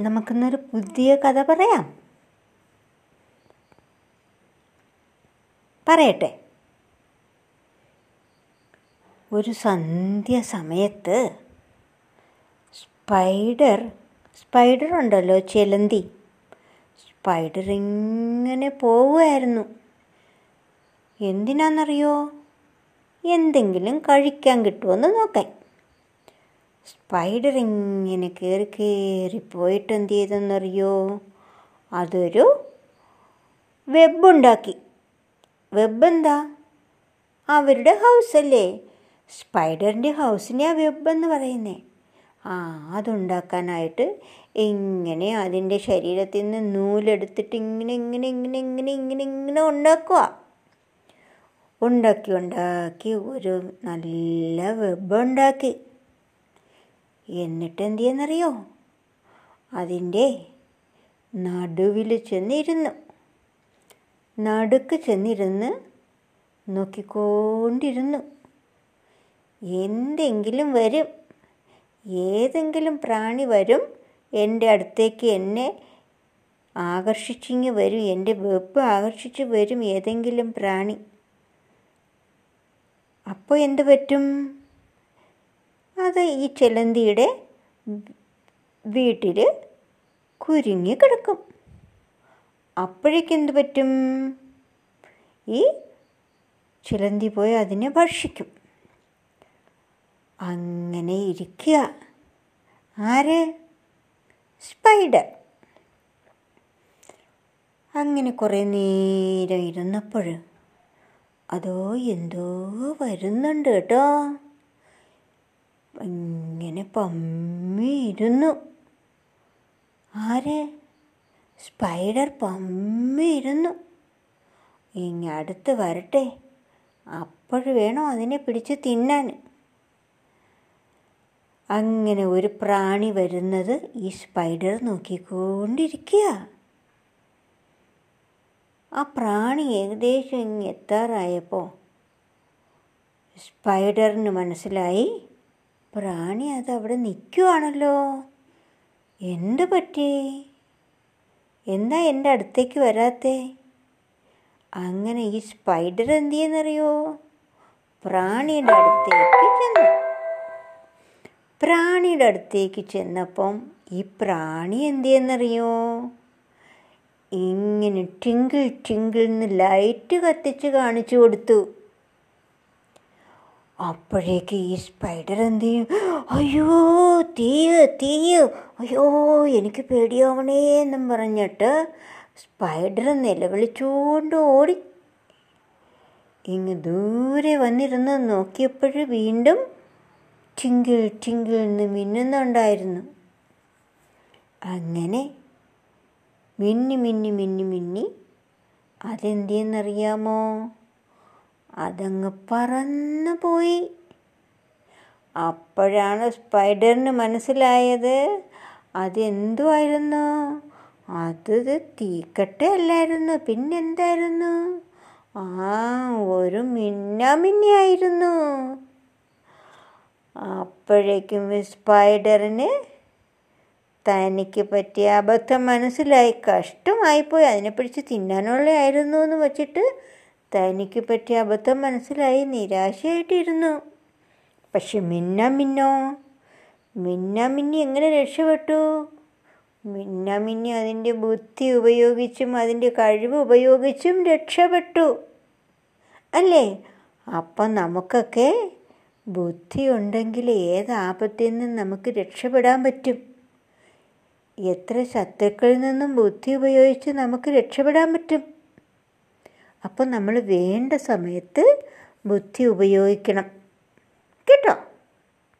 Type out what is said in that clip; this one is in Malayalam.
നമുക്കിന്നൊരു പുതിയ കഥ പറയാം. പറയട്ടെ. ഒരു സന്ധ്യ സമയത്ത് സ്പൈഡർ സ്പൈഡർ ഉണ്ടല്ലോ ചെലന്തി. സ്പൈഡർ ഇങ്ങനെ പോവുമായിരുന്നു എന്തിനാണെന്നറിയോ എന്തെങ്കിലും കഴിക്കാൻ കിട്ടുമെന്ന് നോക്കാൻ. സ്പൈഡർ ഇങ്ങനെ കയറി കയറി പോയിട്ട് എന്ത് ചെയ്തെന്നറിയോ? അതൊരു വെബുണ്ടാക്കി. വെബ് എന്താ അവരുടെ ഹൗസ് ഹൗസല്ലേ? സ്പൈഡറിന്റെ ഹൗസിനെ വെബ് എന്ന് പറയുന്നേ. ആ അതുണ്ടാക്കാനായിട്ട് ഇങ്ങനെ അതിന്റെ ശരീരത്തിൽ നിന്ന് നൂലെടുത്തിട്ട് ഇങ്ങനെ ഇങ്ങനെ ഇങ്ങനെ ഇങ്ങനെ ഇങ്ങനെ ഇങ്ങനെ ഉണ്ടാക്കുക ഉണ്ടാക്കി ഉണ്ടാക്കി ഒരു നല്ല വെബ് ഉണ്ടാക്കി എന്നിട്ട് എന്തിയെന്നറിയോ അതിന്റെ നടുവിൽ ചെന്നിരുന്നു. നടുക്ക് ചെന്നിരുന്ന് നോക്കിക്കൊണ്ടിരുന്നു. എന്തെങ്കിലും വരും. ഏതെങ്കിലും പ്രാണി വരും. എന്റെ അടുത്തേക്ക് എന്നെ ആകർഷിച്ചിങ്ങ് വരും. എന്റെ വെപ്പ് ആകർഷിച്ച് വരും ഏതെങ്കിലും പ്രാണി. അപ്പോൾ എന്ത് പറ്റും? അത് ഈ ചെലന്തിയുടെ വീട്ടിൽ കുരുങ്ങി കിടക്കും. അപ്പോഴേക്കെന്ത് പറ്റും? ഈ ചിലന്തി പോയി അതിനെ ഭക്ഷിക്കും. അങ്ങനെ ഇരിക്കുക. ആര്? സ്പൈഡർ. അങ്ങനെ കുറേ നേരം ഇരുന്നപ്പോൾ അതോ എന്തോ വരുന്നുണ്ട് കേട്ടോ. ഇങ്ങനെ പമ്മിയിരുന്നു. ആരെ? സ്പൈഡർ പമ്മിയിരുന്നു. ഇനി അടുത്ത് വരട്ടെ. അപ്പോഴ് വേണോ അതിനെ പിടിച്ച് തിന്നാൻ? അങ്ങനെ ഒരു പ്രാണി വരുന്നത് ഈ സ്പൈഡർ നോക്കിക്കൊണ്ടിരിക്കുക. ആ പ്രാണി ഏകദേശം ഇങ്ങ് എത്താറായപ്പോൾ സ്പൈഡറിന് മനസ്സിലായി പ്രാണി അത് അവിടെ നിൽക്കുവാണല്ലോ എന്ത് പറ്റി? എന്താ എന്റെ അടുത്തേക്ക് വരാത്തേ? അങ്ങനെ ഈ സ്പൈഡർ എന്ത് ചെയ്യുന്നറിയോ പ്രാണിയുടെ അടുത്തേക്ക് ചെന്നു. പ്രാണിയുടെ അടുത്തേക്ക് ചെന്നപ്പം ഈ പ്രാണി എന്ത് ചെയ്യുന്നറിയോ ഇങ്ങനെ ടിങ്കിൾ ടിങ്കിൾ എന്ന് ലൈറ്റ് കത്തിച്ച് കാണിച്ചു കൊടുത്തു. അപ്പോഴേക്ക് ഈ സ്പൈഡർ എന്ത് ചെയ്യും? അയ്യോ തീയ തീയ. അയ്യോ എനിക്ക് പേടിയാവണേ എന്നും പറഞ്ഞിട്ട് സ്പൈഡർ നിലവിളിച്ചുകൊണ്ട് ഓടി. ഇങ്ങ് ദൂരെ വന്നിരുന്ന് നോക്കിയപ്പോൾ വീണ്ടും ടിങ്കിൾ ടിങ്കിൾ എന്ന് മിന്നുന്നുണ്ടായിരുന്നു. അങ്ങനെ മിന്നി മിന്നി മിന്നി മിന്നി അതെന്തെന്നറിയാമോ? അതങ്ങ് പറന്നു പോയി. അപ്പോഴാണ് സ്പൈഡറിന് മനസ്സിലായത്. അതെന്തുമായിരുന്നു അത് തീക്കട്ട അല്ലായിരുന്നു പിന്നെന്തായിരുന്നു? ആ ഒരു മിന്നാമിന്നിയായിരുന്നു. അപ്പോഴേക്കും സ്പൈഡറിന് തനിക്ക് പറ്റിയ അബദ്ധം മനസ്സിലായി. കഷ്ടമായിപ്പോയി. അതിനെ പിടിച്ച് തിന്നാനുള്ളതായിരുന്നു എന്ന് വച്ചിട്ട് തനിക്ക് പറ്റിയ അബദ്ധം മനസ്സിലായി നിരാശയായിട്ടിരുന്നു. പക്ഷെ മിന്ന മിന്നോ? മിന്ന മിന്നി എങ്ങനെ രക്ഷപ്പെട്ടു? മിന്ന മിന്നി അതിന്റെ ബുദ്ധി ഉപയോഗിച്ചും അതിന്റെ കഴിവ് ഉപയോഗിച്ചും രക്ഷപ്പെട്ടു. അല്ലേ? അപ്പം നമുക്കൊക്കെ ബുദ്ധി ഉണ്ടെങ്കിൽ ഏത് ആപത്തിൽ നിന്നും നമുക്ക് രക്ഷപ്പെടാൻ പറ്റും? എത്ര ശത്രുക്കളിൽ നിന്നും ബുദ്ധി ഉപയോഗിച്ച് നമുക്ക് രക്ഷപ്പെടാൻ പറ്റും? അപ്പം നമ്മൾ വേണ്ട സമയത്ത് ബുദ്ധി ഉപയോഗിക്കണം.